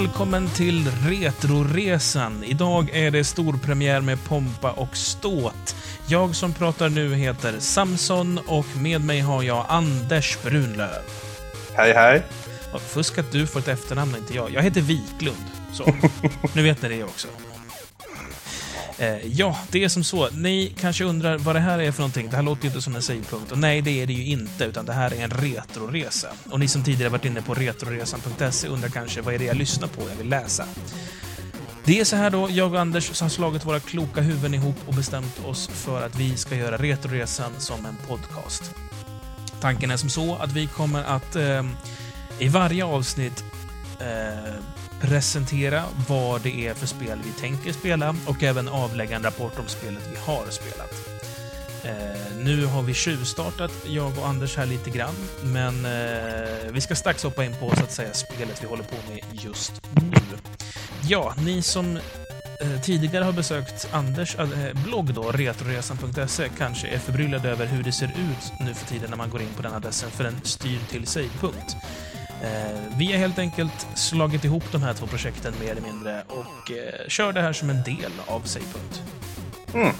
Välkommen till Retroresan. Idag är det storpremiär med pompa och ståt. Jag som pratar nu heter Samson och med mig har jag Anders Brunlöv. Hej, hej. Fusk att du får ett efternamn inte jag. Jag heter Wiklund. Så, nu vet ni det också. Eh, ja, det är som så. Ni kanske undrar vad det här är för någonting. Det här låter ju inte som en savepunkt. Och nej, det är det ju inte, utan det här är en retroresa. Och ni som tidigare varit inne på retroresan.se undrar kanske vad är det jag lyssnar på, jag vill läsa. Det är så här då, jag och Anders har slagit våra kloka huvuden ihop och bestämt oss för att vi ska göra Retroresan som en podcast. Tanken är som så att vi kommer att eh, i varje avsnitt eh, presentera vad det är för spel vi tänker spela och även avlägga en rapport om spelet vi har spelat. Eh, nu har vi tjuvstartat, jag och Anders här lite grann, men eh, vi ska strax hoppa in på så att säga spelet vi håller på med just nu. Ja, ni som eh, tidigare har besökt Anders eh, blogg då, retroresan.se, kanske är förbryllade över hur det ser ut nu för tiden när man går in på den adressen, för den styr till sig, punkt vi har helt enkelt slagit ihop de här två projekten mer eller mindre och eh, kör det här som en del av Savepunkt. Mm.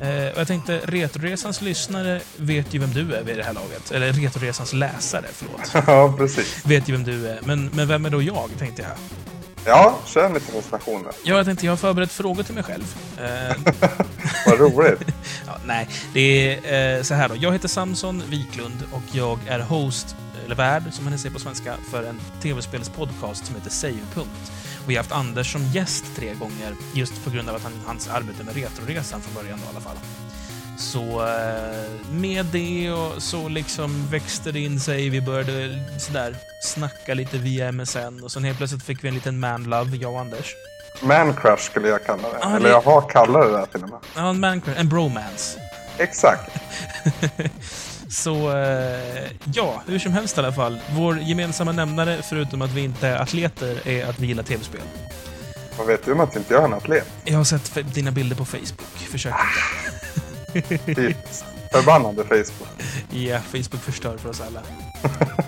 Eh, och jag tänkte, Retroresans lyssnare vet ju vem du är vid det här laget. Eller Retroresans läsare, förlåt. Ja, precis. Vet ju vem du är. Men, men vem är då jag, tänkte jag. Ja, kör presentation då. Ja, jag tänkte, jag har förberett frågor till mig själv. Eh, Vad roligt. ja, nej, det är eh, så här då. Jag heter Samson Wiklund och jag är host eller värd, som man säger på svenska, för en tv-spelspodcast som heter Savepunkt. Vi har haft Anders som gäst tre gånger, just på grund av att han, hans arbete med Retroresan från början då, i alla fall. Så eh, med det och så liksom växte det in sig. Vi började sådär snacka lite via MSN och sen helt plötsligt fick vi en liten manlove, jag och Anders. Mancrush skulle jag kalla det. Ja, Eller det- jag har kallat det där till och med. Ja, en mancrush, en bromance. Exakt. Så eh, ja, hur som helst i alla fall. Vår gemensamma nämnare, förutom att vi inte är atleter, är att vi gillar tv-spel. Vad vet du om att inte jag är en atlet? Jag har sett dina bilder på Facebook. Försök inte. Ditt förbannade Facebook. Ja, Facebook förstör för oss alla.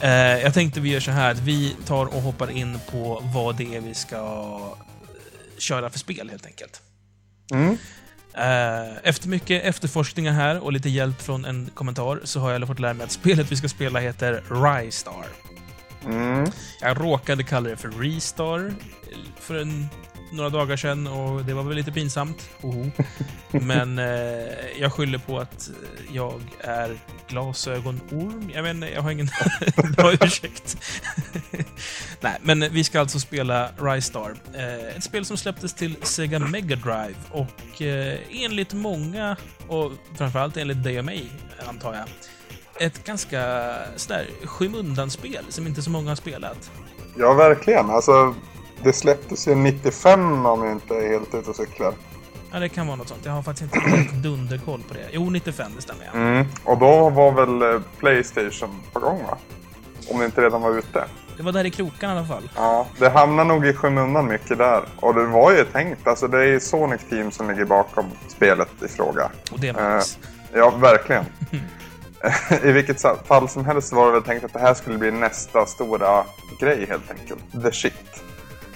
Eh, jag tänkte vi gör så här att vi tar och hoppar in på vad det är vi ska eh, köra för spel helt enkelt. Mm. Eh, Efter mycket efterforskningar här och lite hjälp från en kommentar så har jag fått lära mig att spelet vi ska spela heter Rystar. Mm. Jag råkade kalla det för Restar för en, några dagar sedan och det var väl lite pinsamt. Hoho. Men eh, jag skyller på att jag är glasögonorm. Jag vet inte, jag har ingen bra ursäkt. Nej, men vi ska alltså spela Rystar. Eh, ett spel som släpptes till Sega Mega Drive och eh, enligt många, och framförallt enligt dig och mig, antar jag, ett ganska sådär skymundanspel som inte så många har spelat. Ja, verkligen. Alltså, det släpptes ju 95 om jag inte är helt ute och cyklar. Ja, det kan vara något sånt. Jag har faktiskt inte dunderkoll på det. Jo, 95, det stämmer. Mm. Och då var väl eh, Playstation på gång va? Om det inte redan var ute. Det var där i krokarna i alla fall. Ja, det hamnar nog i skymundan mycket där. Och det var ju tänkt. Alltså det är ju Sonic Team som ligger bakom spelet i fråga. Och det märks. Ja, verkligen. I vilket fall som helst var det väl tänkt att det här skulle bli nästa stora grej helt enkelt. The shit.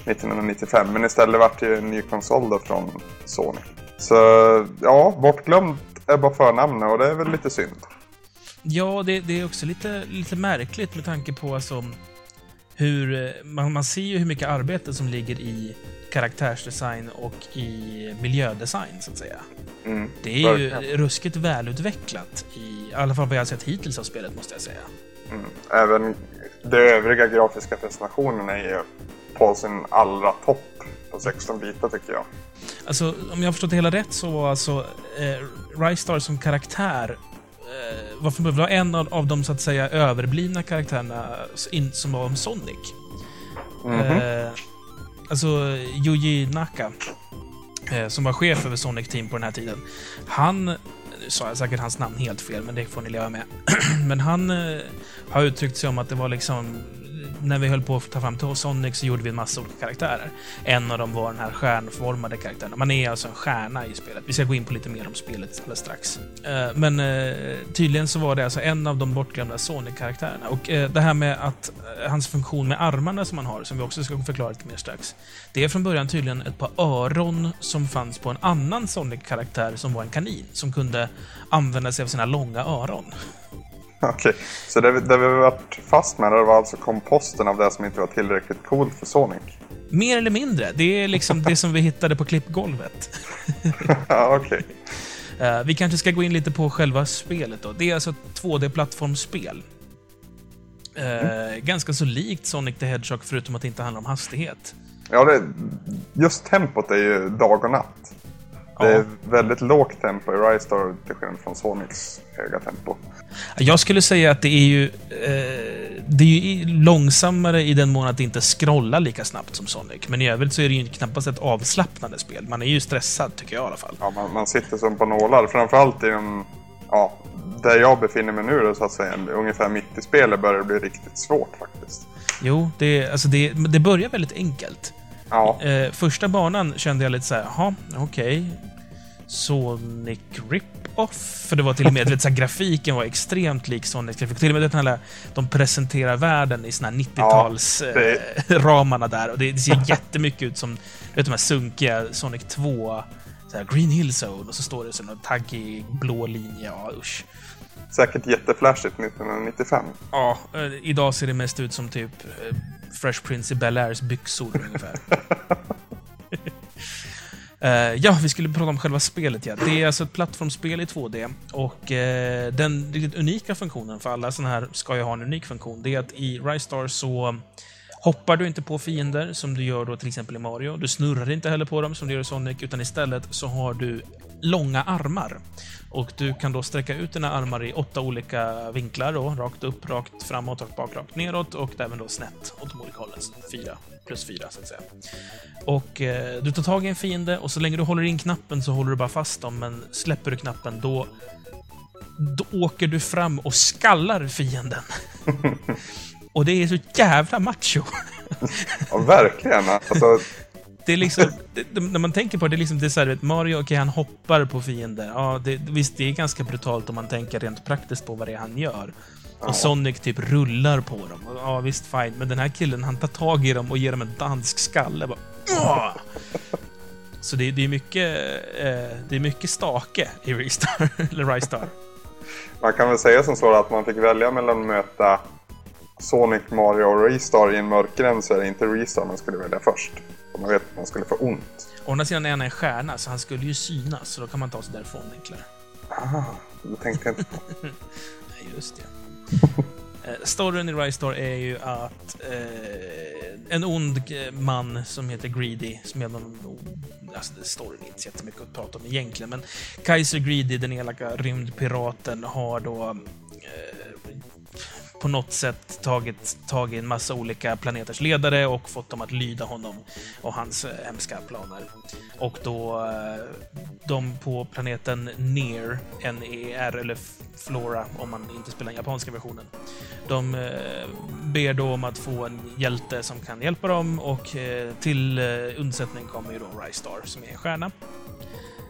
1995. Men istället vart det ju en ny konsol då från Sony. Så ja, bortglömt är bara förnamnet och det är väl lite synd. Ja, det, det är också lite, lite märkligt med tanke på alltså, hur... eh, Man, man ser ju hur mycket arbete som ligger i karaktärsdesign och i miljödesign, så att säga. Mm, Det är ju verkligen. ruskigt välutvecklat, i, i alla fall vad jag har sett hittills av spelet, måste jag säga. Mm. Även de övriga grafiska presentationerna är ju på sin allra topp på 16 bitar tycker jag. Alltså, om jag har förstått det hela rätt så var alltså eh, Rystar som karaktär eh, var, för, var en av, av de så att säga överblivna karaktärerna in, som var om Sonic. Mhm. Eh, alltså Yuji Naka, eh, som var chef över Sonic Team på den här tiden. Han, nu sa jag säkert hans namn helt fel, men det får ni leva med. men han eh, har uttryckt sig om att det var liksom när vi höll på att ta fram Sonic så gjorde vi en massa olika karaktärer. En av dem var den här stjärnformade karaktären. Man är alltså en stjärna i spelet. Vi ska gå in på lite mer om spelet alldeles strax. Eh, men eh, tydligen så var det alltså en av de bortglömda Sonic-karaktärerna. Och eh, det här med att hans funktion med armarna som han har, som vi också ska förklara lite mer strax. Det är från början tydligen ett par öron som fanns på en annan Sonic-karaktär som var en kanin, som kunde använda sig av sina långa öron. Okej, så det, det vi varit fast med det var alltså komposten av det som inte var tillräckligt coolt för Sonic? Mer eller mindre. Det är liksom det som vi hittade på klippgolvet. ja, okej. Eh, vi kanske ska gå in lite på själva spelet då. Det är alltså ett 2D-plattformsspel. Mm. Ganska så likt Sonic the Hedgehog förutom att det inte handlar om hastighet. Ja, det, just tempot är ju dag och natt. Det är väldigt lågt tempo i Ristar till skillnad från Sonics höga tempo. Jag skulle säga att det är ju... Eh, det är ju långsammare i den mån att det inte scrollar lika snabbt som Sonic. Men i övrigt så är det ju knappast ett avslappnande spel. Man är ju stressad, tycker jag i alla fall. Ja, man, man sitter som på nålar. Framförallt i en... Ja, där jag befinner mig nu då, så att säga. Ungefär mitt i spelet börjar det bli riktigt svårt faktiskt. Jo, det, alltså det, det börjar väldigt enkelt. Ja. Eh, första banan kände jag lite så här, jaha, okej. Okay. Sonic Rip-Off. För det var till och med, vet, så här, grafiken var extremt lik Sonic grafik. Till och med vet, de presenterar världen i såna 90-tals ja, det... eh, där. Och det, det ser jättemycket ut som vet, de här sunkiga Sonic 2 så här, Green Hill Zone och så står det så någon taggig blå linje. Ja, usch. Säkert jätteflashigt 1995. Ja, eh, idag ser det mest ut som typ eh, Fresh Prince i Bel-Airs byxor ungefär. Uh, ja, vi skulle prata om själva spelet. Ja. Det är alltså ett plattformsspel i 2D. Och uh, den riktigt unika funktionen, för alla sådana här ska ju ha en unik funktion, det är att i Ristar så hoppar du inte på fiender som du gör då till exempel i Mario. Du snurrar inte heller på dem som du gör i Sonic, utan istället så har du långa armar. Och du kan då sträcka ut dina armar i åtta olika vinklar då, rakt upp, rakt framåt rakt bak, rakt neråt och även då snett åt de olika hållen. Fyra plus fyra, så att säga. Och eh, du tar tag i en fiende och så länge du håller in knappen så håller du bara fast dem, men släpper du knappen då då åker du fram och skallar fienden. och det är så jävla macho. ja, verkligen. Alltså, det är liksom, det, när man tänker på det, det är liksom, det är så här, Mario, okej, okay, han hoppar på fiender. Ja, det, visst, det är ganska brutalt om man tänker rent praktiskt på vad det är han gör. Och Sonic typ rullar på dem. Ja, visst, fine. Men den här killen, han tar tag i dem och ger dem en dansk skalle. Bara, så det, det, är mycket, eh, det är mycket stake i Restar, eller Ristar. Man kan väl säga som så att man fick välja mellan att möta Sonic, Mario och Restar i en mörk gräns så är det inte Restar man skulle välja först. För man vet att man skulle få ont. Å andra sidan är han en stjärna, så han skulle ju synas, så då kan man ta sig därifrån enklare. Ah, det tänkte jag inte på. Nej, just det. Eh, storyn i Ristar är ju att eh, en ond man som heter Greedy, som är någon... Alltså, storyn är inte så jättemycket att prata om egentligen, men Kaiser Greedy, den elaka rymdpiraten, har då eh, på något sätt tagit tag i en massa olika planeters ledare och fått dem att lyda honom och hans eh, hemska planer. Och då eh, de på planeten NER, NER eller Flora om man inte spelar den japanska versionen. De eh, ber då om att få en hjälte som kan hjälpa dem och till undsättning kommer ju då Rystar som är en stjärna.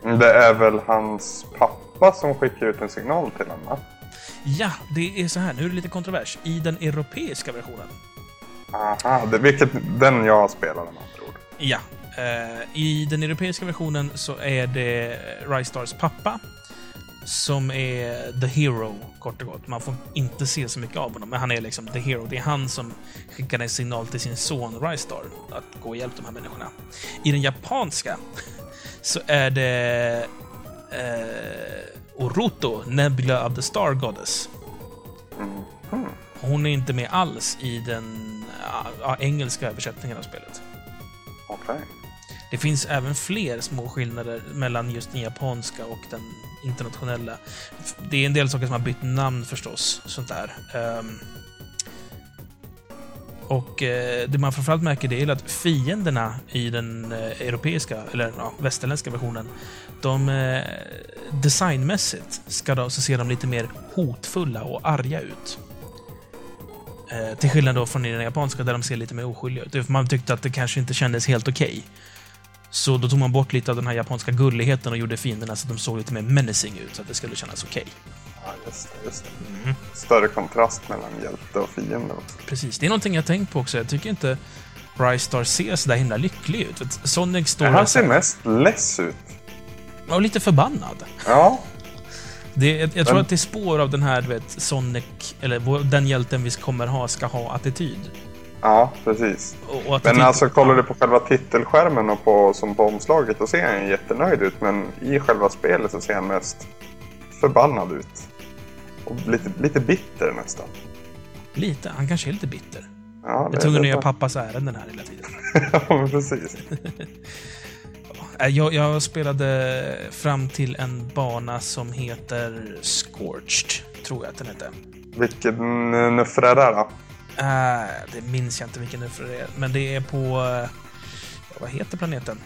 Det är väl hans pappa som skickar ut en signal till honom? Ja, det är så här. Nu är det lite kontrovers. I den europeiska versionen. Aha, det, vilket den jag spelade med andra ord. Ja. Uh, I den europeiska versionen så är det Rystars pappa som är the hero, kort och gott. Man får inte se så mycket av honom, men han är liksom the hero. Det är han som skickar en signal till sin son Rystar att gå och hjälpa de här människorna. I den japanska så är det eh, Oruto, Nebula of the Star Goddess. Hon är inte med alls i den ja, engelska översättningen av spelet. Okay. Det finns även fler små skillnader mellan just den japanska och den internationella. Det är en del saker som har bytt namn förstås. Sånt där. Um, och eh, det man framförallt märker det är att fienderna i den eh, europeiska, eller ja, västerländska versionen, de eh, designmässigt ska då, så ser de lite mer hotfulla och arga ut. Eh, till skillnad då från i den japanska där de ser lite mer oskyldiga ut. Man tyckte att det kanske inte kändes helt okej. Så då tog man bort lite av den här japanska gulligheten och gjorde fienderna så att de såg lite mer menacing ut, så att det skulle kännas okej. Ja, just det, just det. Större kontrast mellan hjälte och fiende också. Precis. Det är någonting jag tänkt på också. Jag tycker inte Brystar ser så där himla lycklig ut. Sonic står Han ser mest less ut. Och lite förbannad. Ja, Det, jag, jag tror att det är spår av den här, du vet, Sonic, eller den hjälten vi kommer ha, ska ha attityd. ja precis. Och, och Men alltså kollar du på själva titelskärmen och på, som på omslaget, då ser han jättenöjd ut. Men i själva spelet så ser han mest förbannad ut. Och lite, lite bitter nästan. Lite. Han kanske är lite bitter. Ja, Jag att göra pappas ärenden här hela tiden. ja, men precis. Äh, Jag, jag spelade fram till en bana som heter Scorched, tror jag att den hette. Vilken eh, nuffra är det då? Äh, det minns jag inte vilken det är, men det är på... eh, Vad heter planeten?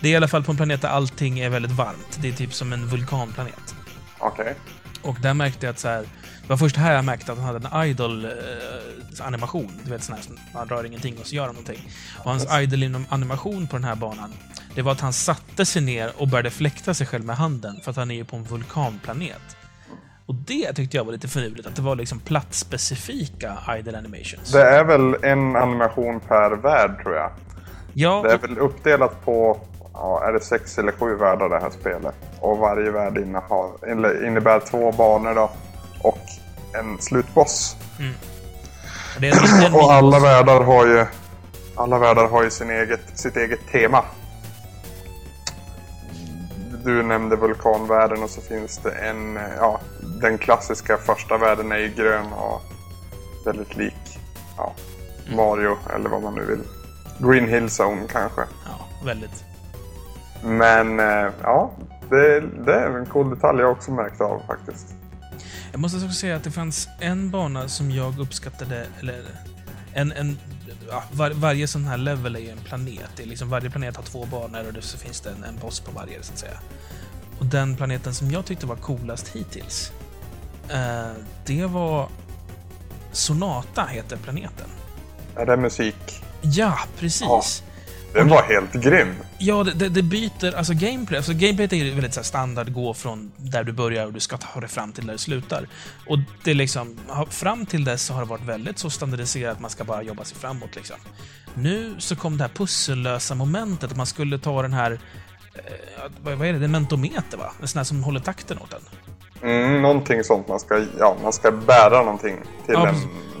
Det är i alla fall på en planet där allting är väldigt varmt. Det är typ som en vulkanplanet. Okej. Och där märkte jag att så här, det var först här jag märkte att han hade en idol-animation. du vet sån här som man rör ingenting och så gör han någonting. Och hans idol-animation på den här banan, det var att han satte sig ner och började fläkta sig själv med handen för att han är ju på en vulkanplanet. Och det tyckte jag var lite finurligt, att det var liksom platsspecifika idol animations. Det är väl en animation per värld tror jag. Ja, Det är väl uppdelat på, ja, är det sex eller sju världar det här spelet. Och varje värld innehar, innebär två banor då. Och en slutboss. det är en Och alla världar har ju, alla världar har ju sin eget, sitt eget tema. Du nämnde vulkanvärlden och så finns det en, ja, den klassiska första världen är ju grön och väldigt lik ja, Mario eller vad man nu vill. Green Hill Zone kanske. Ja, väldigt. Men eh, ja, det, det är en cool detalj jag också märkt av faktiskt. Jag måste också säga att det fanns en bana som jag uppskattade, eller en, en var, varje sån här level är ju en planet. Det är liksom, varje planet har två banor och det, så finns det en, en boss på varje, så att säga. Och den planeten som jag tyckte var coolast hittills, eh, det var Sonata, heter planeten. Är det musik? Ja, precis. Den var helt grym. Ja, det, det, det byter, alltså gameplay, alltså gameplay är ju väldigt så här standard, gå från där du börjar och du ska ta det fram till där du slutar. Och det liksom, fram till dess så har det varit väldigt så standardiserat, man ska bara jobba sig framåt liksom. Nu så kom det här pussellösa momentet, att man skulle ta den här, eh, vad, vad är det, det är en mentometer va? En sån här som håller takten åt den. Mm, någonting sånt. Man ska, ja, man ska bära någonting till Ja, en,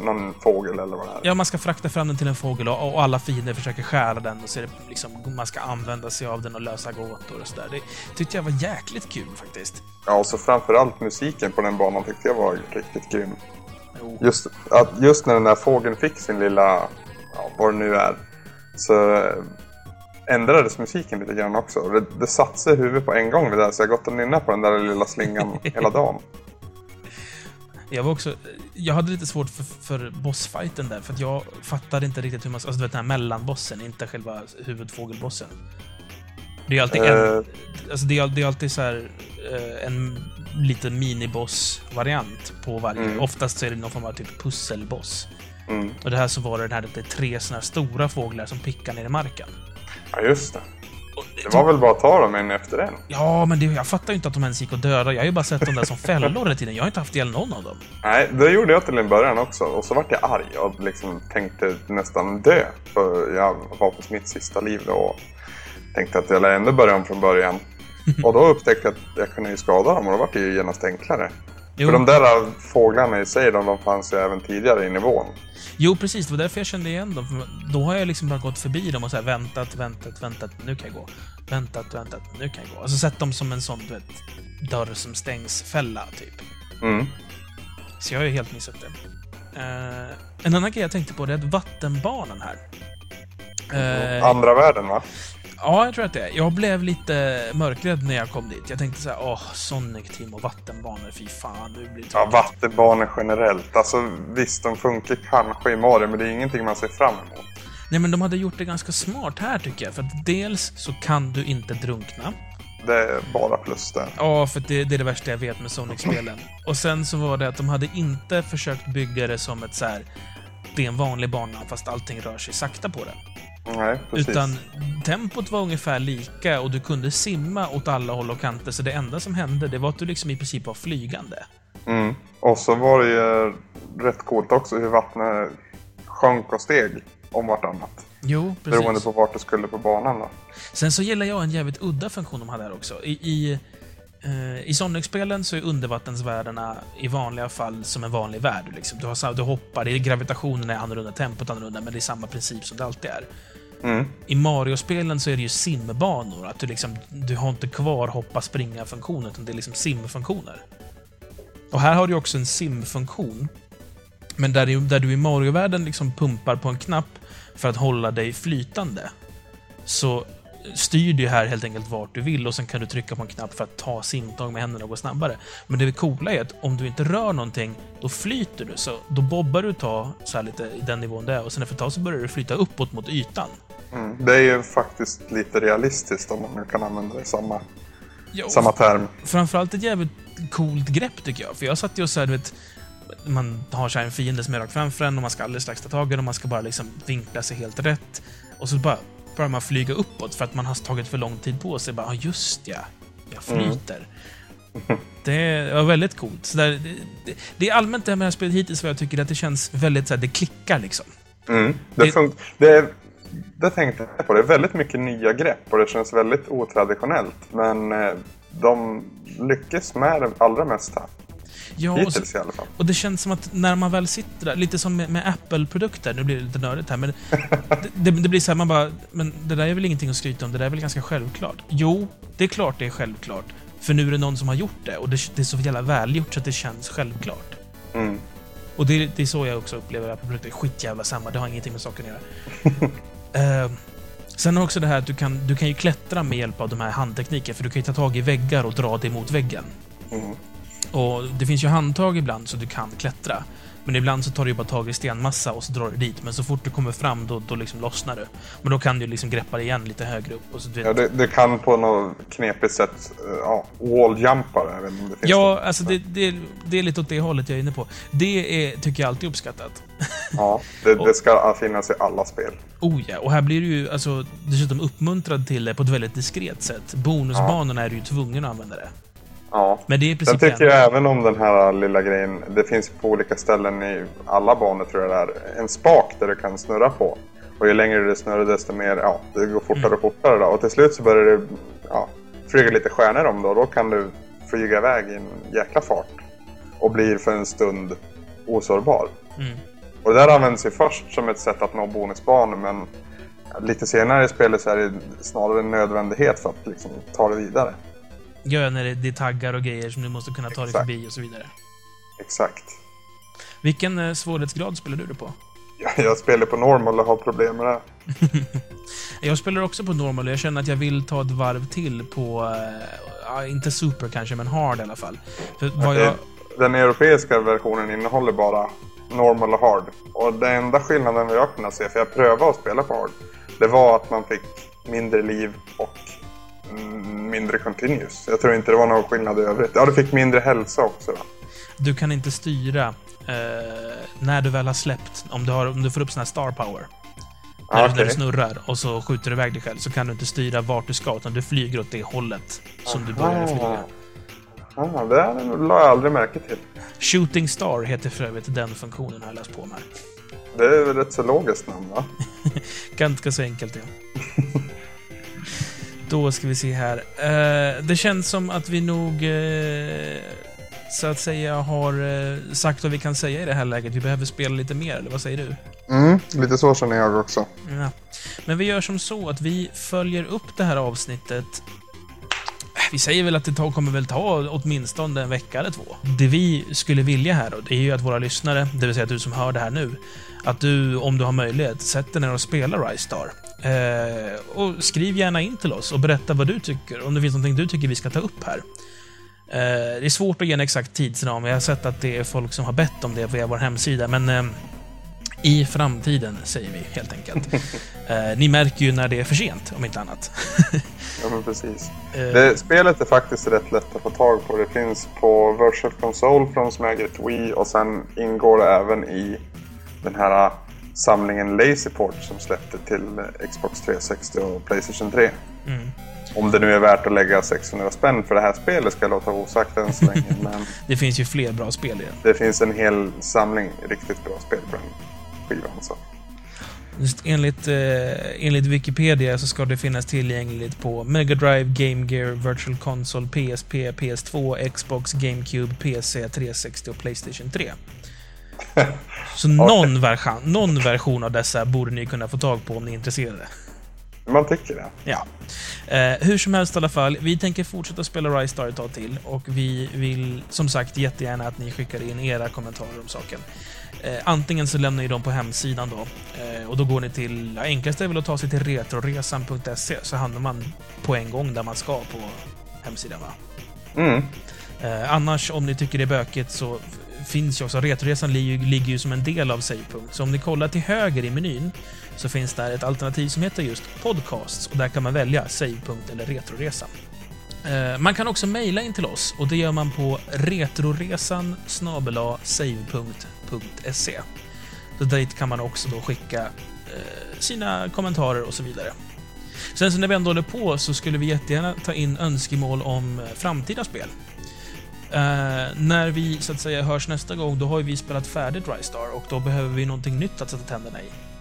någon fågel eller vad det är. Ja, man ska frakta fram den till en fågel och, och alla fiender försöker stjäla den och så är det liksom, man ska använda sig av den och lösa gåtor och sådär. Det tyckte jag var jäkligt kul faktiskt. Ja, och så framförallt musiken på den banan tyckte jag var riktigt grym. Jo. Just, att just när den där fågeln fick sin lilla, ja, vad det nu är, så ändrades musiken lite grann också. Det, det satte sig i huvudet på en gång det där, så jag har gått och nynnat på den där lilla slingan hela dagen. Jag var också... Jag hade lite svårt för, för bossfighten där, för att jag fattade inte riktigt hur man... Alltså du vet den här mellanbossen, inte själva huvudfågelbossen. Det är alltid Eh. en... Alltså det är, det är alltid så här eh, en liten miniboss-variant på varje. Mm. Oftast så är det någon form av typ pusselboss. Mm. Och det här så var det den här, det är tre såna här stora fåglar som pickar ner i marken. Ja, just det. Det var väl bara att ta dem en efter en. Ja, men det, jag fattar ju inte att de ens gick att döda. Jag har ju bara sett dem där som fällor hela tiden. Jag har inte haft ihjäl någon av dem. Nej, det gjorde jag till en början också. Och så vart jag arg och liksom tänkte nästan dö. För jag var på mitt sista liv då. Och tänkte att jag lär ändå börja om från början. Och då upptäckte jag att jag kunde ju skada dem och då vart det ju genast enklare. Jo. För de där fåglarna i sig, de, de fanns ju även tidigare i nivån. Jo, precis. Det var därför jag kände igen dem. För Då har jag liksom bara gått förbi dem och så här väntat, väntat, väntat. Nu kan jag gå. Väntat, väntat. Nu kan jag gå. Alltså sett dem som en sån, du vet, dörr som stängs-fälla, typ. Mm. Så jag har ju helt missat det. Eh, en annan grej jag tänkte på, det är att vattenbanan här. Eh, Andra världen va? Ja, jag tror att det är. Jag blev lite mörkrädd när jag kom dit. Jag tänkte så här, åh, Sonic Team och vattenbanor, fy fan, nu blir det Ja, tråkigt." vattenbanor generellt. Alltså visst, de funkar kanske i Mario, men det är ingenting man ser fram emot. Nej, men de hade gjort det ganska smart här tycker jag. För att dels så kan du inte drunkna. Det är bara plus där. Ja, för det, det är det värsta jag vet med Sonic-spelen. Och sen så var det att de hade inte försökt bygga det som ett så här. Det är en vanlig bana, fast allting rör sig sakta på det. Nej, precis. Utan tempot var ungefär lika och du kunde simma åt alla håll och kanter, så det enda som hände, det var att du liksom i princip var flygande. Mm. Och så var det ju rätt coolt också hur vattnet sjönk och steg om vartannat. Jo, precis. Beroende på vart du skulle på banan då. Sen så gillar jag en jävligt udda funktion de hade här också. I, i, eh, i Sonic-spelen så är undervattensvärldarna i vanliga fall som en vanlig värld. Liksom. Du, har, du hoppar, det är gravitationen är annorlunda, tempot annorlunda, men det är samma princip som det alltid är. Mm. I Mario-spelen så är det ju simbanor. Att du, liksom, du har inte kvar hoppa-springa-funktionen, utan det är liksom simfunktioner. Och här har du också en simfunktion. Men där, du- där du i Mario-världen liksom pumpar på en knapp för att hålla dig flytande, så styr du här helt enkelt vart du vill och sen kan du trycka på en knapp för att ta simtag med händerna och gå snabbare. Men det coola är att om du inte rör någonting, då flyter du. Så då bobbar du ta så här lite i den nivån där, och sen efter ett tag så börjar du flyta uppåt mot ytan. Mm. Det är ju faktiskt lite realistiskt om man nu kan använda det samma, och samma term. Framförallt ett jävligt coolt grepp tycker jag. För jag satt ju och så här, du vet, man har så en fiende som är rakt framför en och man ska alldeles strax ta tag i och man ska bara liksom vinkla sig helt rätt. Och så bara börjar man flyga uppåt för att man har tagit för lång tid på sig. Bara, ja, just ja, jag flyter. Det var väldigt coolt. Så där, det, det, är allmänt det här med det här spelet hittills vad jag tycker att det känns väldigt så här, det klickar liksom. Mm. Det, Det- det, är- det tänkte jag på. Det är väldigt mycket nya grepp och det känns väldigt otraditionellt. Men eh, de lyckas med det allra mesta. Ja, Hittills i alla fall. och det känns som att när man väl sitter där, lite som med, med Apple-produkter, nu blir det lite nördigt här, men det, det, det blir så här, man bara, men det där är väl ingenting att skryta om, det där är väl ganska självklart? Jo, det är klart det är självklart. För nu är det någon som har gjort det och det, det är så jävla välgjort så att det känns självklart. Mm. Och det, det är så jag också upplever Apple-produkter. Skitjävla samma, det har ingenting med saken att göra. Eh, sen också det här att du kan, du kan ju klättra med hjälp av de här handtekniken, för du kan ju ta tag i väggar och dra dig mot väggen. Mm. Och det finns ju handtag ibland så du kan klättra. Men ibland så tar du ju bara tag i stenmassa och så drar du dit. Men så fort du kommer fram då, då liksom lossnar du. Men då kan du liksom greppa dig igen lite högre upp. Och så, vet, Ja, det, det kan på något knepigt sätt uh, ja, walljumpa. Jag vet inte om det finns Ja, något. alltså det, det, det är lite åt det hållet jag är inne på. Det är, tycker jag alltid är uppskattat. Ja, det, det ska finnas i alla spel. Oh ja, och här blir du ju alltså, dessutom uppmuntrad till det på ett väldigt diskret sätt. Bonusbanorna är du ju tvungen att använda det. Ja. Men det är i Sen tycker jag även om den här lilla grejen, det finns på olika ställen i alla banor tror jag det är, en spak där du kan snurra på. Och ju längre du snurrar desto mer, ja, det går fortare och fortare då. Och till slut så börjar det, ja, flyga lite stjärnor om då. Då kan du flyga iväg i en jäkla fart. Och blir för en stund osårbar. Mm. Och det där används ju först som ett sätt att nå bonusbanor men lite senare i spelet så är det snarare en nödvändighet för att liksom ta det vidare. Gör när det, det är taggar och grejer som du måste kunna ta dig Exakt. förbi och så vidare. Exakt. Vilken eh, svårighetsgrad spelar du det på? Jag, spelar på normal och har problem med det. Jag spelar också på normal och jag känner att jag vill ta ett varv till på... ja, inte super kanske, men hard i alla fall. För vad jag... Den europeiska versionen innehåller bara normal och hard. Och den enda skillnaden har kunnat se, för jag prövade att spela på hard, det var att man fick mindre liv och mm, mindre continuous. Jag tror inte det var någon skillnad i övrigt. Ja, du fick mindre hälsa också. Då. Du kan inte styra eh, när du väl har släppt, om du, har, om du får upp sån här star power. När, Ah, du, när du snurrar och så skjuter du iväg dig själv så kan du inte styra vart du ska, utan du flyger åt det hållet som du började flyga. Ah, det la jag aldrig märke till. Shooting Star heter för övrigt den funktionen, har jag läst på mig. Det är väl ett så logiskt namn va? Ganska så enkelt, ja. Då ska vi se här. Eh, det känns som att vi nog, eh, så att säga, har eh, sagt vad vi kan säga i det här läget. Vi behöver spela lite mer, eller vad säger du? Mm, lite så känner jag också. Ja. Men vi gör som så att vi följer upp det här avsnittet. Vi säger väl att det kommer väl ta åtminstone en vecka eller två. Det vi skulle vilja här då, det är ju att våra lyssnare, det vill säga du som hör det här nu, att du, om du har möjlighet, sätter ner och spelar Rise Star. Eh, och skriv gärna in till oss och berätta vad du tycker, om det finns någonting du tycker vi ska ta upp här. Eh, det är svårt att ge en exakt tidsram. Jag har sett att det är folk som har bett om det via vår hemsida, men eh, i framtiden, säger vi helt enkelt. eh, ni märker ju när det är för sent, om inte annat. Ja, men precis. Eh, Det, spelet är faktiskt rätt lätt att få tag på. Det finns på Virtual Console från som äger ett Wii och sen ingår det även i den här samlingen Lazyport som släppte till Xbox 360 och Playstation 3. mm. Om det nu är värt att lägga 600 spänn för det här spelet ska jag låta osagt än så länge. men Det finns ju fler bra spel i den. det finns en hel samling riktigt bra spel på den Så. Just enligt, eh, enligt Wikipedia så ska det finnas tillgängligt på Mega Drive, Game Gear, Virtual Console, PSP, PS2, Xbox, GameCube, PC, 360 och Playstation 3. Så någon, version, någon version av dessa borde ni kunna få tag på om ni är intresserade. Man tycker det. Ja. Eh, hur som helst i alla fall, vi tänker fortsätta spela Rise Star ett tag till och vi vill som sagt jättegärna att ni skickar in era kommentarer om saken. Eh, antingen så lämnar ni dem på hemsidan då eh, och då går ni till, ja, enklast är väl att ta sig till retroresan.se så hamnar man på en gång där man ska på hemsidan va? Mm. Eh, annars, om ni tycker det är bökigt, så finns ju också... Retroresan ligger, ju som en del av Savepunkt. Så om ni kollar till höger i menyn så finns där ett alternativ som heter just Podcasts och där kan man välja Savepunkt eller Retroresan. Eh, man kan också mejla in till oss och det gör man på retroresan snabel-a savepunkt.se. Så dit kan man också då skicka eh, sina kommentarer och så vidare. Sen så när vi ändå håller på så skulle vi jättegärna ta in önskemål om eh, framtida spel. Eh, när vi så att säga hörs nästa gång, då har ju vi spelat färdigt Rystar och då behöver vi någonting nytt att sätta tänderna i.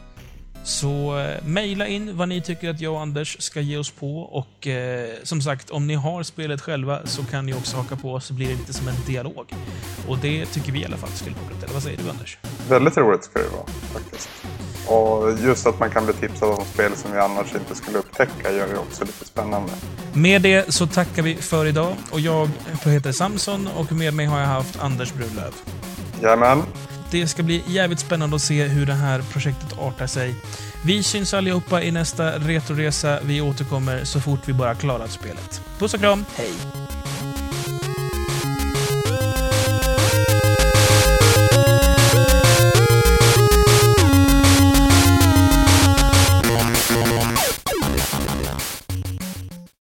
Så eh, mejla in vad ni tycker att jag och Anders ska ge oss på och eh, som sagt, om ni har spelet själva så kan ni också haka på så blir det lite som en dialog. Och det tycker vi i alla fall skulle vara roligt. Eller vad säger du Anders? Väldigt roligt ska det vara faktiskt. Och just att man kan bli tipsad om spel som vi annars inte skulle upptäcka gör det också lite spännande. Med det så tackar vi för idag och jag heter Samson och med mig har jag haft Anders Brunlöv. Jajamän, det ska bli jävligt spännande att se hur det här projektet artar sig. Vi syns allihopa i nästa Retroresa. Vi återkommer så fort vi bara klarat spelet. Puss och kram, hej!